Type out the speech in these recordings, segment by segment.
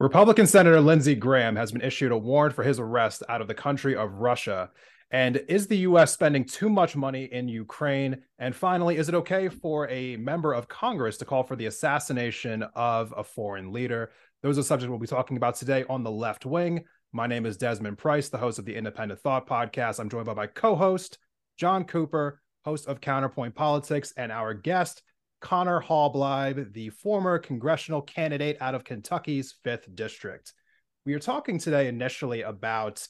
Republican Senator Lindsey Graham has been issued a warrant for his arrest out of the country of Russia. And is the U.S. spending too much money in Ukraine? And finally, is it okay for a member of Congress to call for the assassination of a foreign leader? Those are subjects we'll be talking about today on the left wing. My name is Desmond Price, the host of the Independent Thought Podcast. I'm joined by my co host, John Cooper, host of Counterpoint Politics, and our guest, Conor Halbleib, the former congressional candidate out of Kentucky's 5th District. We are talking today initially about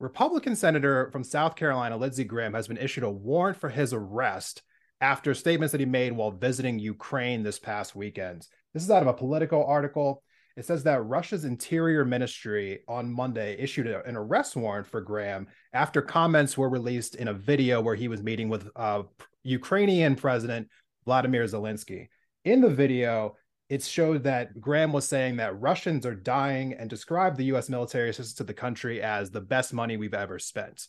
Republican Senator from South Carolina, Lindsey Graham, has been issued a warrant for his arrest after statements that he made while visiting Ukraine this past weekend. This is out of a Politico article. It says that Russia's Interior Ministry on Monday issued an arrest warrant for Graham after comments were released in a video where he was meeting with uh, Ukrainian President Vladimir Zelensky. In the video, it showed that Graham was saying that Russians are dying and described the US military assistance to the country as the best money we've ever spent.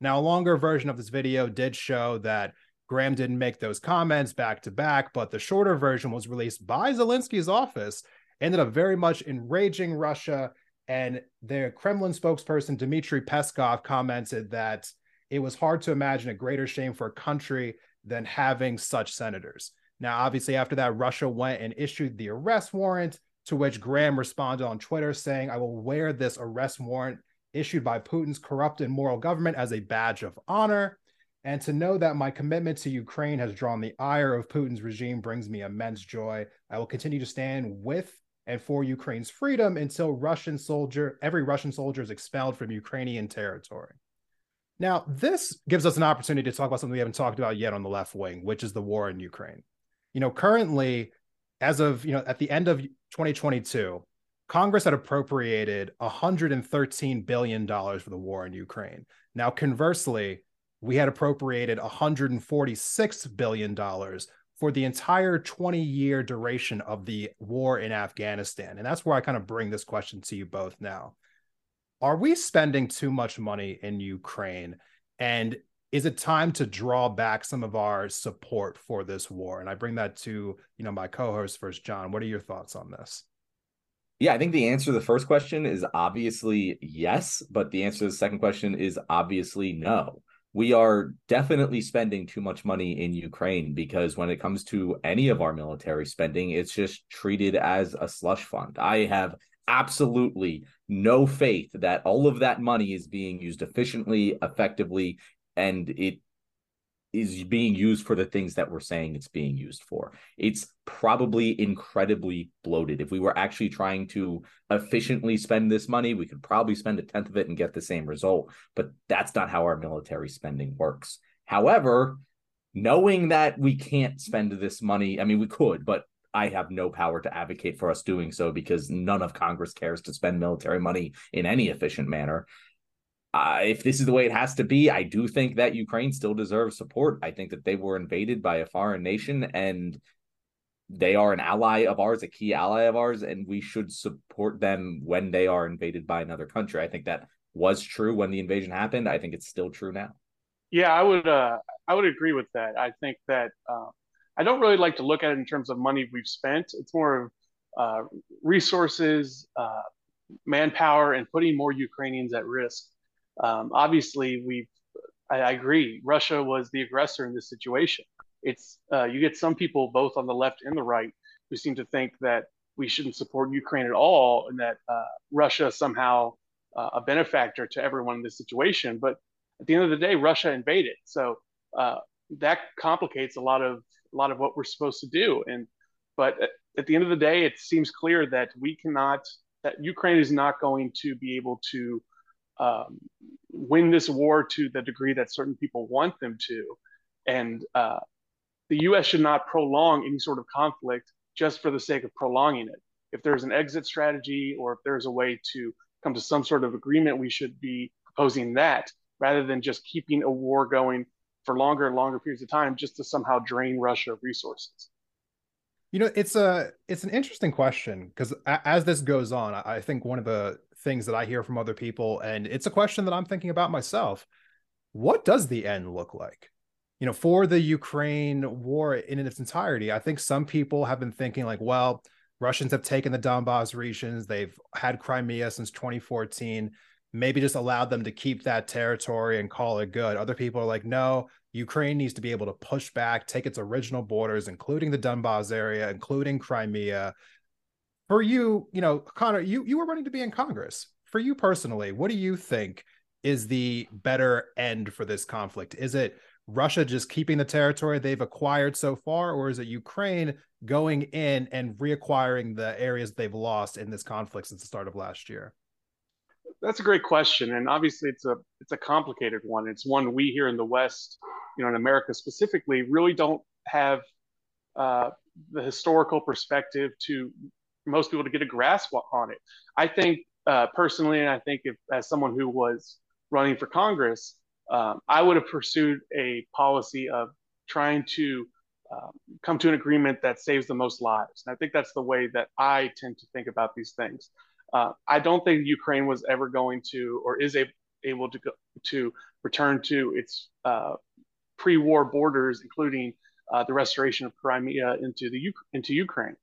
Now, a longer version of this video did show that Graham didn't make those comments back to back, but the shorter version was released by Zelensky's office, ended up very much enraging Russia. And their Kremlin spokesperson Dmitry Peskov commented that it was hard to imagine a greater shame for a country than having such senators. Now, obviously, after that, Russia went and issued the arrest warrant, to which Graham responded on Twitter saying, I will wear this arrest warrant issued by Putin's corrupt and moral government as a badge of honor. And to know that my commitment to Ukraine has drawn the ire of Putin's regime brings me immense joy. I will continue to stand with and for Ukraine's freedom until Russian soldier, every Russian soldier is expelled from Ukrainian territory. Now, this gives us an opportunity to talk about something we haven't talked about yet on the left wing, which is the war in Ukraine. You know, currently, as of, you know, at the end of 2022, Congress had appropriated $113 billion for the war in Ukraine. Now, conversely, we had appropriated $146 billion for the entire 20 year duration of the war in Afghanistan. And that's where I kind of bring this question to you both now are we spending too much money in Ukraine? And is it time to draw back some of our support for this war? And I bring that to, you know, my co-host first, John. What are your thoughts on this? Yeah, I think the answer to the first question is obviously yes, but the answer to the second question is obviously no. We are definitely spending too much money in Ukraine because when it comes to any of our military spending, it's just treated as a slush fund. I have absolutely no faith that all of that money is being used efficiently, effectively, and it is being used for the things that we're saying it's being used for. It's probably incredibly bloated. If we were actually trying to efficiently spend this money, we could probably spend a tenth of it and get the same result. But that's not how our military spending works. However, knowing that we can't spend this money, I mean, we could, but I have no power to advocate for us doing so because none of Congress cares to spend military money in any efficient manner. Uh, if this is the way it has to be, I do think that Ukraine still deserves support. I think that they were invaded by a foreign nation and they are an ally of ours, a key ally of ours, and we should support them when they are invaded by another country. I think that was true when the invasion happened. I think it's still true now. Yeah, I would. Uh, I would agree with that. I think that uh, I don't really like to look at it in terms of money we've spent. It's more of uh, resources, uh, manpower, and putting more Ukrainians at risk. Um, obviously, we I, I, agree. Russia was the aggressor in this situation. It's uh, you get some people both on the left and the right who seem to think that we shouldn't support Ukraine at all, and that uh, Russia somehow uh, a benefactor to everyone in this situation. But at the end of the day, Russia invaded, so uh, that complicates a lot of a lot of what we're supposed to do. And but at the end of the day, it seems clear that we cannot that Ukraine is not going to be able to um, win this war to the degree that certain people want them to, and uh, the U.S. should not prolong any sort of conflict just for the sake of prolonging it. If there's an exit strategy or if there's a way to come to some sort of agreement, we should be proposing that rather than just keeping a war going for longer and longer periods of time just to somehow drain Russia of resources? You know, it's a it's an interesting question because as this goes on, I think one of the things that I hear from other people, and it's a question that I'm thinking about myself. What does the end look like? You know, for the Ukraine war in its entirety, I think some people have been thinking like, well, Russians have taken the Donbass regions. They've had Crimea since 2014. Maybe just allowed them to keep that territory and call it good. Other people are like, no, Ukraine needs to be able to push back, take its original borders, including the Donbass area, including Crimea. For you, you know, Conor, you you were running to be in Congress. For you personally, what do you think is the better end for this conflict? Is it Russia just keeping the territory they've acquired so far, or is it Ukraine going in and reacquiring the areas they've lost in this conflict since the start of last year? That's a great question, and obviously it's a it's a complicated one. It's one we here in the West, you know, in America specifically, really don't have uh, the historical perspective to most people to get a grasp on it. I think uh, personally, and I think if, as someone who was running for Congress, um, I would have pursued a policy of trying to um, come to an agreement that saves the most lives. And I think that's the way that I tend to think about these things. Uh, I don't think Ukraine was ever going to or is able, able to go, to return to its uh, pre-war borders, including uh, the restoration of Crimea into the into Ukraine.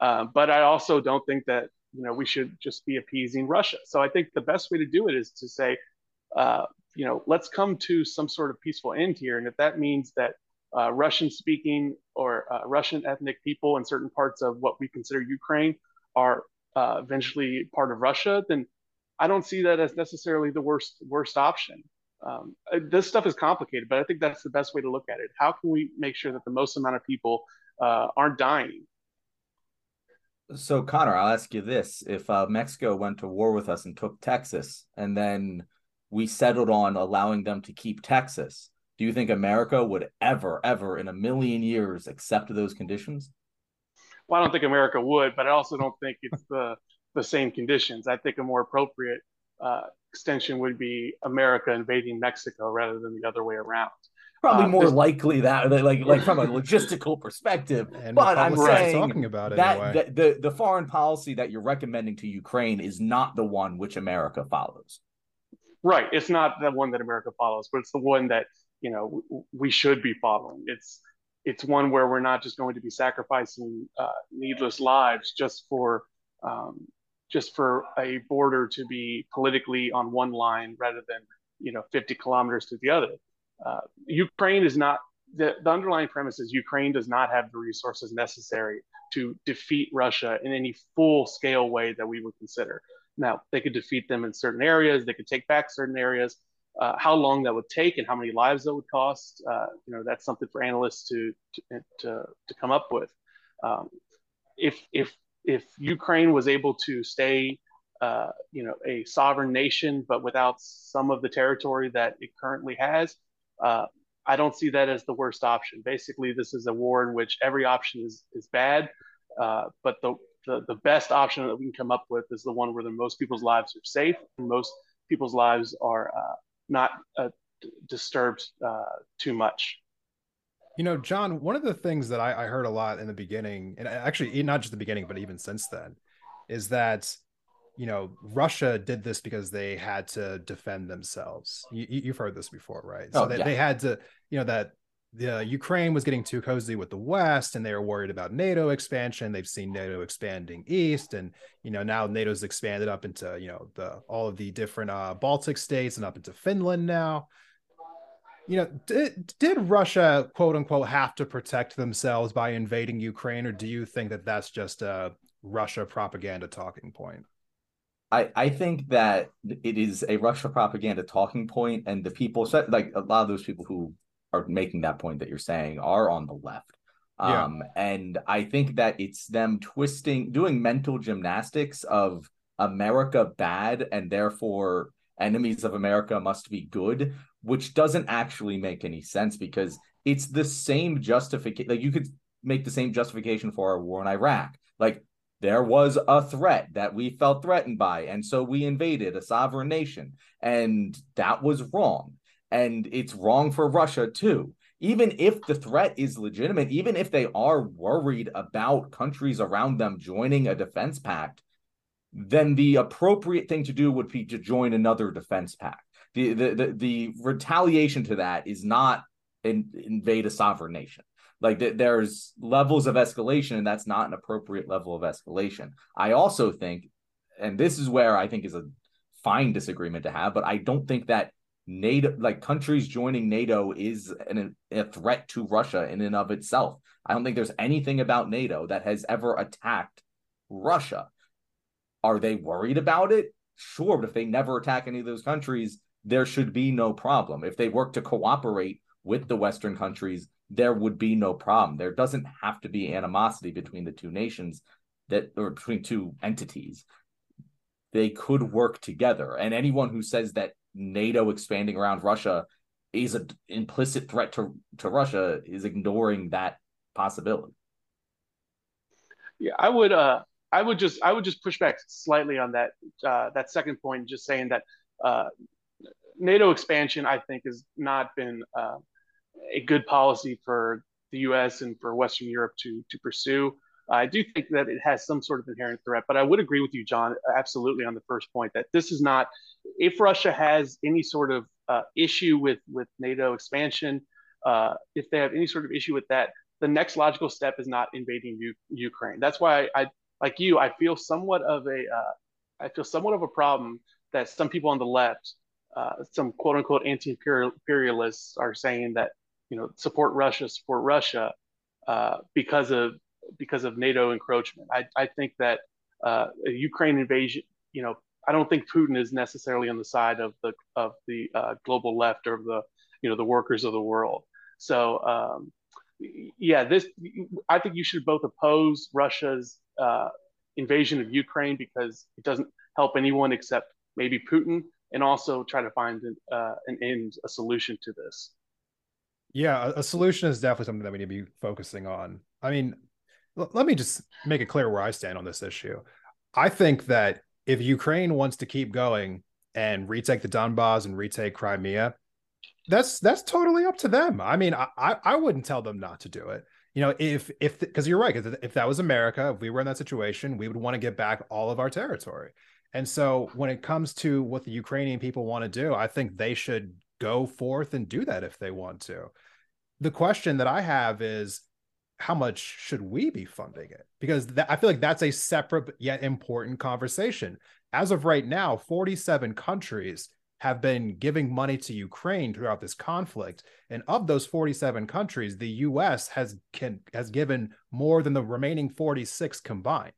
Uh, but I also don't think that you know we should just be appeasing Russia. So I think the best way to do it is to say, uh, you know, let's come to some sort of peaceful end here. And if that means that uh, Russian speaking or Russian ethnic people in certain parts of what we consider Ukraine are uh, eventually part of Russia, then I don't see that as necessarily the worst worst option. Um, this stuff is complicated, but I think that's the best way to look at it. How can we make sure that the most amount of people uh, aren't dying? So, Conor, I'll ask you this: If uh, Mexico went to war with us and took Texas, and then we settled on allowing them to keep Texas. Do you think America would ever, ever in a million years accept those conditions? Well, I don't think America would, but I also don't think it's the the same conditions. I think a more appropriate uh, extension would be America invading Mexico rather than the other way around. Probably uh, more likely that, like, like from a logistical perspective. And but I'm saying talking about it that anyway. the, the the foreign policy that you're recommending to Ukraine is not the one which America follows. Right. It's not the one that America follows, but it's the one that you know we should be following. It's it's one where we're not just going to be sacrificing uh, needless lives just for um, just for a border to be politically on one line rather than you know 50 kilometers to the other. Uh, Ukraine is not the, the underlying premise is Ukraine does not have the resources necessary to defeat Russia in any full scale way that we would consider. Now, they could defeat them in certain areas, they could take back certain areas. Uh, how long that would take and how many lives that would cost, uh, you know, that's something for analysts to to to, to come up with. Um, if if if Ukraine was able to stay, uh, you know, a sovereign nation, but without some of the territory that it currently has, uh, I don't see that as the worst option. Basically, this is a war in which every option is is bad, uh, but the the, the best option that we can come up with is the one where the most people's lives are safe and most people's lives are not uh, disturbed uh, too much. You know, John, one of the things that I, I heard a lot in the beginning, and actually not just the beginning, but even since then, is that you know Russia did this because they had to defend themselves. You, have heard this before, right? So oh, they, yeah. they had to, you know, that the Ukraine was getting too cozy with the West, and they were worried about NATO expansion. They've seen NATO expanding east, and you know now NATO's expanded up into you know the all of the different uh, Baltic states and up into Finland now. You know, did, did Russia quote unquote have to protect themselves by invading Ukraine, or do you think that that's just a Russia propaganda talking point? I, I think that it is a Russia propaganda talking point, and the people, like a lot of those people who are making that point that you're saying are on the left. Yeah. Um, and I think that it's them twisting, doing mental gymnastics of America bad and therefore enemies of America must be good, which doesn't actually make any sense because it's the same justification. Like you could make the same justification for our war in Iraq. Like there was a threat that we felt threatened by, and so we invaded a sovereign nation, and that was wrong and it's wrong for Russia too. Even if the threat is legitimate, even if they are worried about countries around them joining a defense pact, then the appropriate thing to do would be to join another defense pact. The the the, the retaliation to that is not in, invade a sovereign nation. Like th- there's levels of escalation, and that's not an appropriate level of escalation. I also think, and this is where I think is a fine disagreement to have, but I don't think that NATO, like countries joining NATO, is an, a threat to Russia in and of itself. I don't think there's anything about NATO that has ever attacked Russia. Are they worried about it? Sure, but if they never attack any of those countries, there should be no problem. If they work to cooperate with the Western countries, there would be no problem. There doesn't have to be animosity between the two nations that or between two entities. They could work together. And anyone who says that NATO expanding around Russia is an implicit threat to, to Russia is ignoring that possibility. Yeah, I would uh I would just I would just push back slightly on that uh, that second point, just saying that uh, NATO expansion I think has not been uh, a good policy for the U.S. and for Western Europe to to pursue. I do think that it has some sort of inherent threat, but I would agree with you, John, absolutely on the first point that this is not. If Russia has any sort of uh, issue with with NATO expansion, uh, if they have any sort of issue with that, the next logical step is not invading U- Ukraine. That's why I, I, like you, I feel somewhat of a, uh, I feel somewhat of a problem that some people on the left, uh, some quote unquote anti-imperialists, are saying that you know support Russia, support Russia, uh, because of because of NATO encroachment. I, I think that uh, a Ukraine invasion, you know, I don't think Putin is necessarily on the side of the of the uh, global left or the you know the workers of the world. So um, yeah, this I think you should both oppose Russia's uh, invasion of Ukraine because it doesn't help anyone except maybe Putin, and also try to find an, uh, an end, a solution to this. Yeah, a, solution is definitely something that we need to be focusing on. I mean, let me just make it clear where I stand on this issue. I think that if Ukraine wants to keep going and retake the Donbass and retake Crimea, that's that's totally up to them. I mean, I I wouldn't tell them not to do it. You know, if if because you're right, if that was America, if we were in that situation, we would want to get back all of our territory. And so when it comes to what the Ukrainian people want to do, I think they should go forth and do that if they want to. The question that I have is how much should we be funding it? Because that, I feel like that's a separate yet important conversation. As of right now, 47 countries have been giving money to Ukraine throughout this conflict. And of those 47 countries, the US has can has given more than the remaining 46 combined.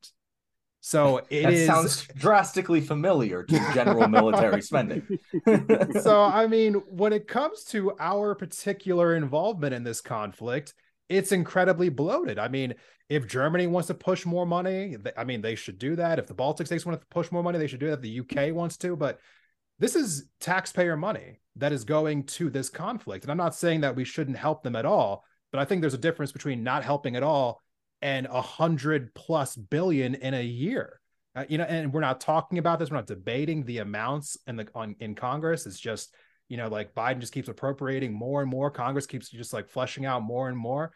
So it that is, sounds drastically familiar to general military spending. so I mean, when it comes to our particular involvement in this conflict, it's incredibly bloated. I mean, if Germany wants to push more money, I mean, they should do that. If the Baltic states want to push more money, they should do that. If the UK wants to, but this is taxpayer money that is going to this conflict. And I'm not saying that we shouldn't help them at all, but I think there's a difference between not helping at all and a hundred plus billion in a year. Uh, you know, and we're not talking about this. We're not debating the amounts in the on in Congress. It's just you know, like Biden just keeps appropriating more and more. Congress keeps just like fleshing out more and more,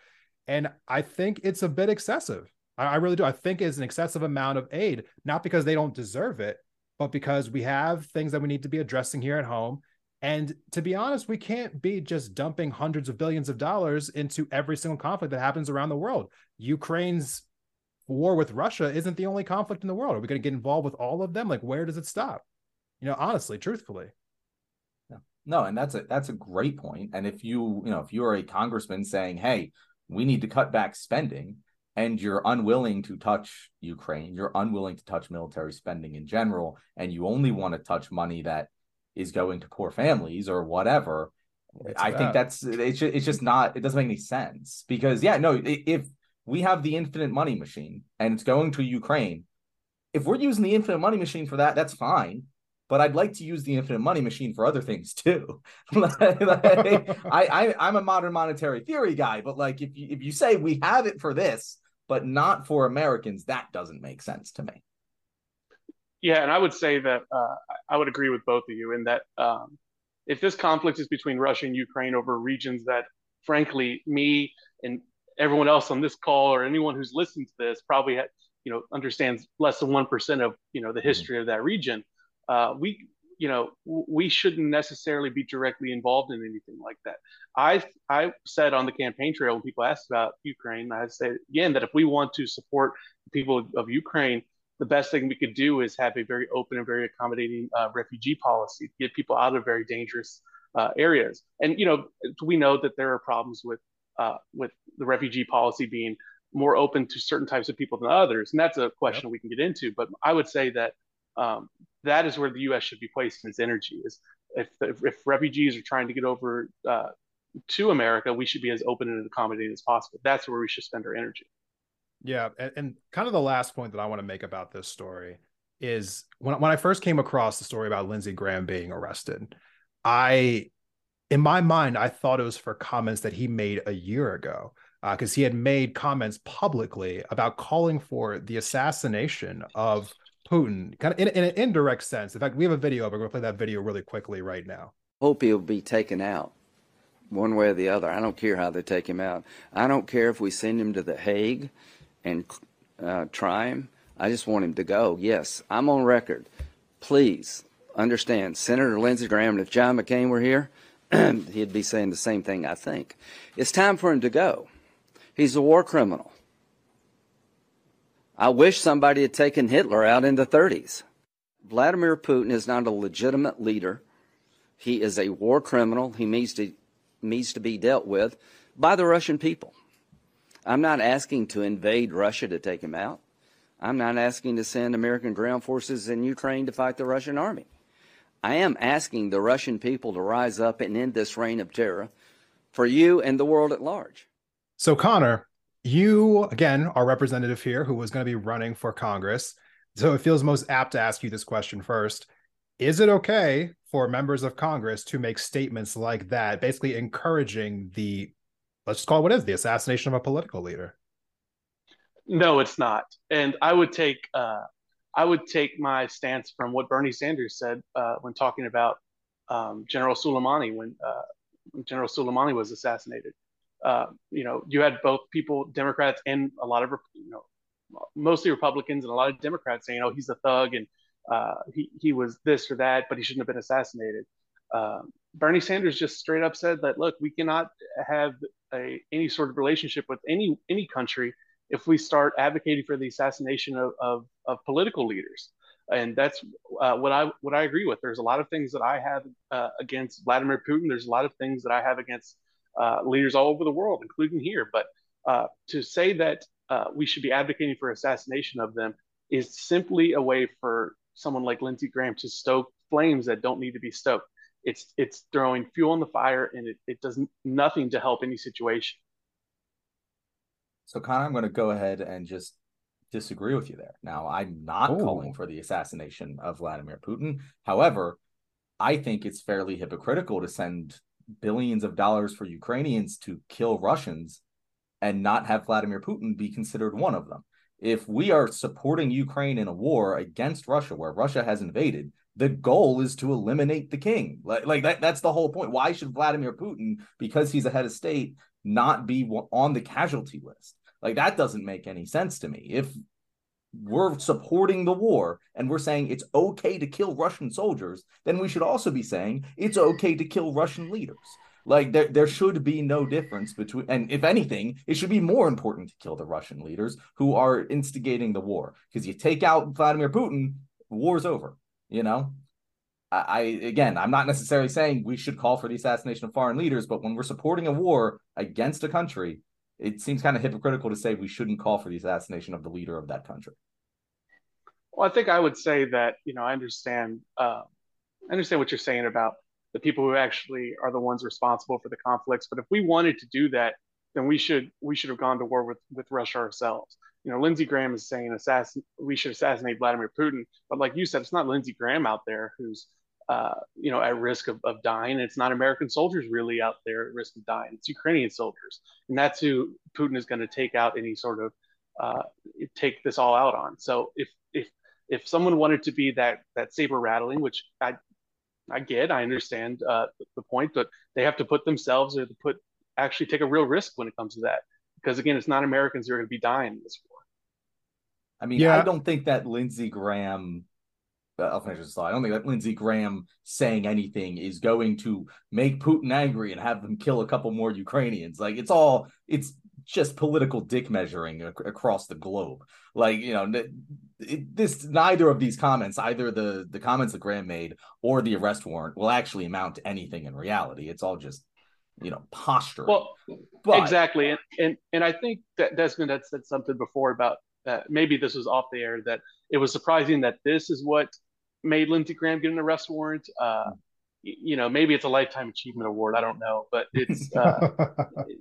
and I think it's a bit excessive. I, I really do. I think it's an excessive amount of aid, not because they don't deserve it, but because we have things that we need to be addressing here at home. And to be honest, we can't be just dumping hundreds of billions of dollars into every single conflict that happens around the world. Ukraine's war with Russia isn't the only conflict in the world. Are we going to get involved with all of them? Like, where does it stop? You know, honestly, truthfully. No, and that's a that's a great point. And if you, you know, if you are a congressman saying, "Hey, we need to cut back spending," and you're unwilling to touch Ukraine, you're unwilling to touch military spending in general, and you only want to touch money that is going to poor families or whatever. It's I bad. think that's it's just, it's just not it doesn't make any sense because yeah no if we have the infinite money machine and it's going to Ukraine if we're using the infinite money machine for that that's fine but I'd like to use the infinite money machine for other things too. like, I, I I'm a modern monetary theory guy, but like if you if you say we have it for this, but not for Americans, that doesn't make sense to me. Yeah, and I would say that uh, I would agree with both of you in that um, if this conflict is between Russia and Ukraine over regions that, frankly, me and everyone else on this call or anyone who's listened to this probably you know understands less than one percent of you know the mm-hmm. history mm-hmm. of that region. Uh, we you know, we shouldn't necessarily be directly involved in anything like that. I I said on the campaign trail when people asked about Ukraine, I said again that if we want to support the people of Ukraine, the best thing we could do is have a very open and very accommodating uh, refugee policy to get people out of very dangerous uh, areas. And you know, we know that there are problems with uh, with the refugee policy being more open to certain types of people than others, and that's a question yep. we can get into. But I would say that um, that is where the U.S. should be placing its energy. Is if if, refugees are trying to get over uh, to America, we should be as open and accommodating as possible. That's where we should spend our energy. Yeah, and, and kind of the last point that I want to make about this story is when when I first came across the story about Lindsey Graham being arrested, I in my mind I thought it was for comments that he made a year ago because uh, he had made comments publicly about calling for the assassination of Putin, kind of in, in, an indirect sense. In fact, we have a video. We're going to play that video really quickly right now. Hope he'll be taken out, one way or the other. I don't care how they take him out. I don't care if we send him to the Hague and uh, try him. I just want him to go. Yes, I'm on record. Please understand, Senator Lindsey Graham. If John McCain were here, he'd be saying the same thing. I think it's time for him to go. He's a war criminal. I wish somebody had taken Hitler out in the 30s. Vladimir Putin is not a legitimate leader. He is a war criminal. He needs to needs to be dealt with by the Russian people. I'm not asking to invade Russia to take him out. I'm not asking to send American ground forces in Ukraine to fight the Russian army. I am asking the Russian people to rise up and end this reign of terror for you and the world at large. So, Conor, you again our representative here who was going to be running for Congress. So it feels most apt to ask you this question first. Is it okay for members of Congress to make statements like that, basically encouraging the, let's just call it what is the assassination of a political leader? No, it's not. And I would take, uh, I would take my stance from what Bernie Sanders said uh, when talking about um, General Soleimani when, uh, when General Soleimani was assassinated uh, you know, you had both people, Democrats and a lot of, you know, mostly Republicans and a lot of Democrats saying, "Oh, he's a thug and uh, he he was this or that, but he shouldn't have been assassinated." Uh, Bernie Sanders just straight up said that, "Look, we cannot have a, any sort of relationship with any any country if we start advocating for the assassination of of, of political leaders." And that's uh, what I what I agree with. There's a lot of things that I have uh, against Vladimir Putin. There's a lot of things that I have against uh, leaders all over the world, including here. But uh, to say that uh, we should be advocating for assassination of them is simply a way for someone like Lindsey Graham to stoke flames that don't need to be stoked. It's it's throwing fuel on the fire, and it, it does nothing to help any situation. So, Conor, I'm going to go ahead and just disagree with you there. Now, I'm not Ooh. calling for the assassination of Vladimir Putin. However, I think it's fairly hypocritical to send billions of dollars for Ukrainians to kill Russians and not have Vladimir Putin be considered one of them. If we are supporting Ukraine in a war against Russia where Russia has invaded, the goal is to eliminate the king. Like, like that, that's the whole point. Why should Vladimir Putin, because he's a head of state, not be on the casualty list? Like that doesn't make any sense to me. If we're supporting the war and we're saying it's okay to kill Russian soldiers, then we should also be saying it's okay to kill Russian leaders. Like there, there should be no difference between, and if anything, it should be more important to kill the Russian leaders who are instigating the war. Because you take out Vladimir Putin, war's over. You know, I, I again, I'm not necessarily saying we should call for the assassination of foreign leaders, but when we're supporting a war against a country, it seems kind of hypocritical to say we shouldn't call for the assassination of the leader of that country. Well, I think I would say that you know I understand uh, I understand what you're saying about the people who actually are the ones responsible for the conflicts. But if we wanted to do that, then we should we should have gone to war with with Russia ourselves. You know, Lindsey Graham is saying assassin we should assassinate Vladimir Putin, but like you said, it's not Lindsey Graham out there who's uh, you know, at risk of, of dying. It's not American soldiers really out there at risk of dying. It's Ukrainian soldiers, and that's who Putin is going to take out any sort of uh, take this all out on. So if if if someone wanted to be that that saber rattling, which I I get, I understand uh, the point, but they have to put themselves or to put actually take a real risk when it comes to that, because again, it's not Americans who are going to be dying in this war. I mean, yeah. I don't think that Lindsey Graham I'll finish this thought. I don't think that Lindsey Graham saying anything is going to make Putin angry and have them kill a couple more Ukrainians. Like it's all it's just political dick measuring ac- across the globe. Like you know, it, this neither of these comments, either the the comments that Graham made or the arrest warrant, will actually amount to anything in reality. It's all just you know posture. Well, but, exactly, and, and and I think that Desmond had said something before about that. Maybe this was off the air that it was surprising that this is what made Lindsey Graham get an arrest warrant. Uh, you know, maybe it's a lifetime achievement award. I don't know, but it's uh,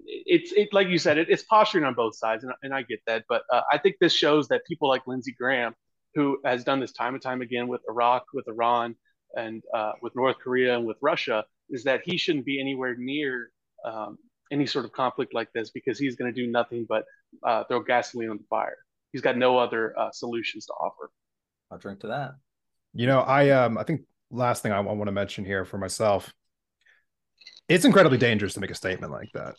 it's it like you said, it, it's posturing on both sides, and, and I get that. But uh, I think this shows that people like Lindsey Graham, who has done this time and time again with Iraq, with Iran, and uh, with North Korea and with Russia, is that he shouldn't be anywhere near um, any sort of conflict like this because he's going to do nothing but uh, throw gasoline on the fire. He's got no other uh, solutions to offer. I'll drink to that. You know, I um I think last thing I want to mention here for myself, it's incredibly dangerous to make a statement like that.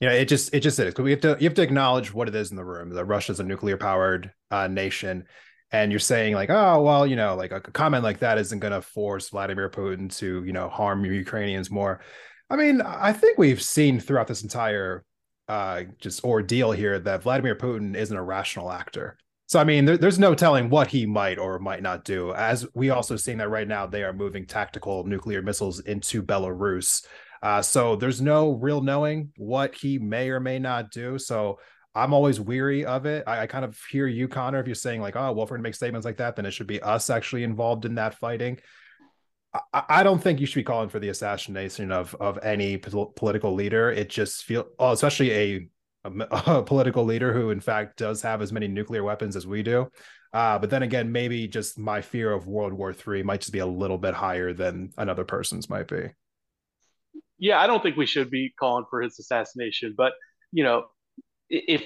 You know, it just it just is because we have to you have to acknowledge what it is in the room that Russia's a nuclear powered uh, nation, and you're saying like, oh well, you know, like a comment like that isn't going to force Vladimir Putin to you know harm Ukrainians more. I mean, I think we've seen throughout this entire uh, just ordeal here that Vladimir Putin is an irrational actor. So I mean, there, there's no telling what he might or might not do. As we also seeing that right now, they are moving tactical nuclear missiles into Belarus. Uh, so there's no real knowing what he may or may not do. So I'm always weary of it. I, I, kind of hear you, Conor, if you're saying like, "Oh, well, if we're gonna make statements like that, then it should be us actually involved in that fighting." I, don't think you should be calling for the assassination of of any political leader. It just feel, oh, especially a a, a, political leader who, in fact, does have as many nuclear weapons as we do. Uh, but then again, maybe just my fear of World War III might just be a little bit higher than another person's might be. Yeah, I don't think we should be calling for his assassination, but you know, if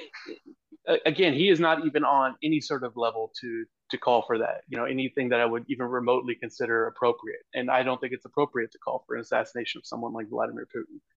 again, he is not even on any sort of level to to call for that. You know, anything that I would even remotely consider appropriate, and I don't think it's appropriate to call for an assassination of someone like Vladimir Putin.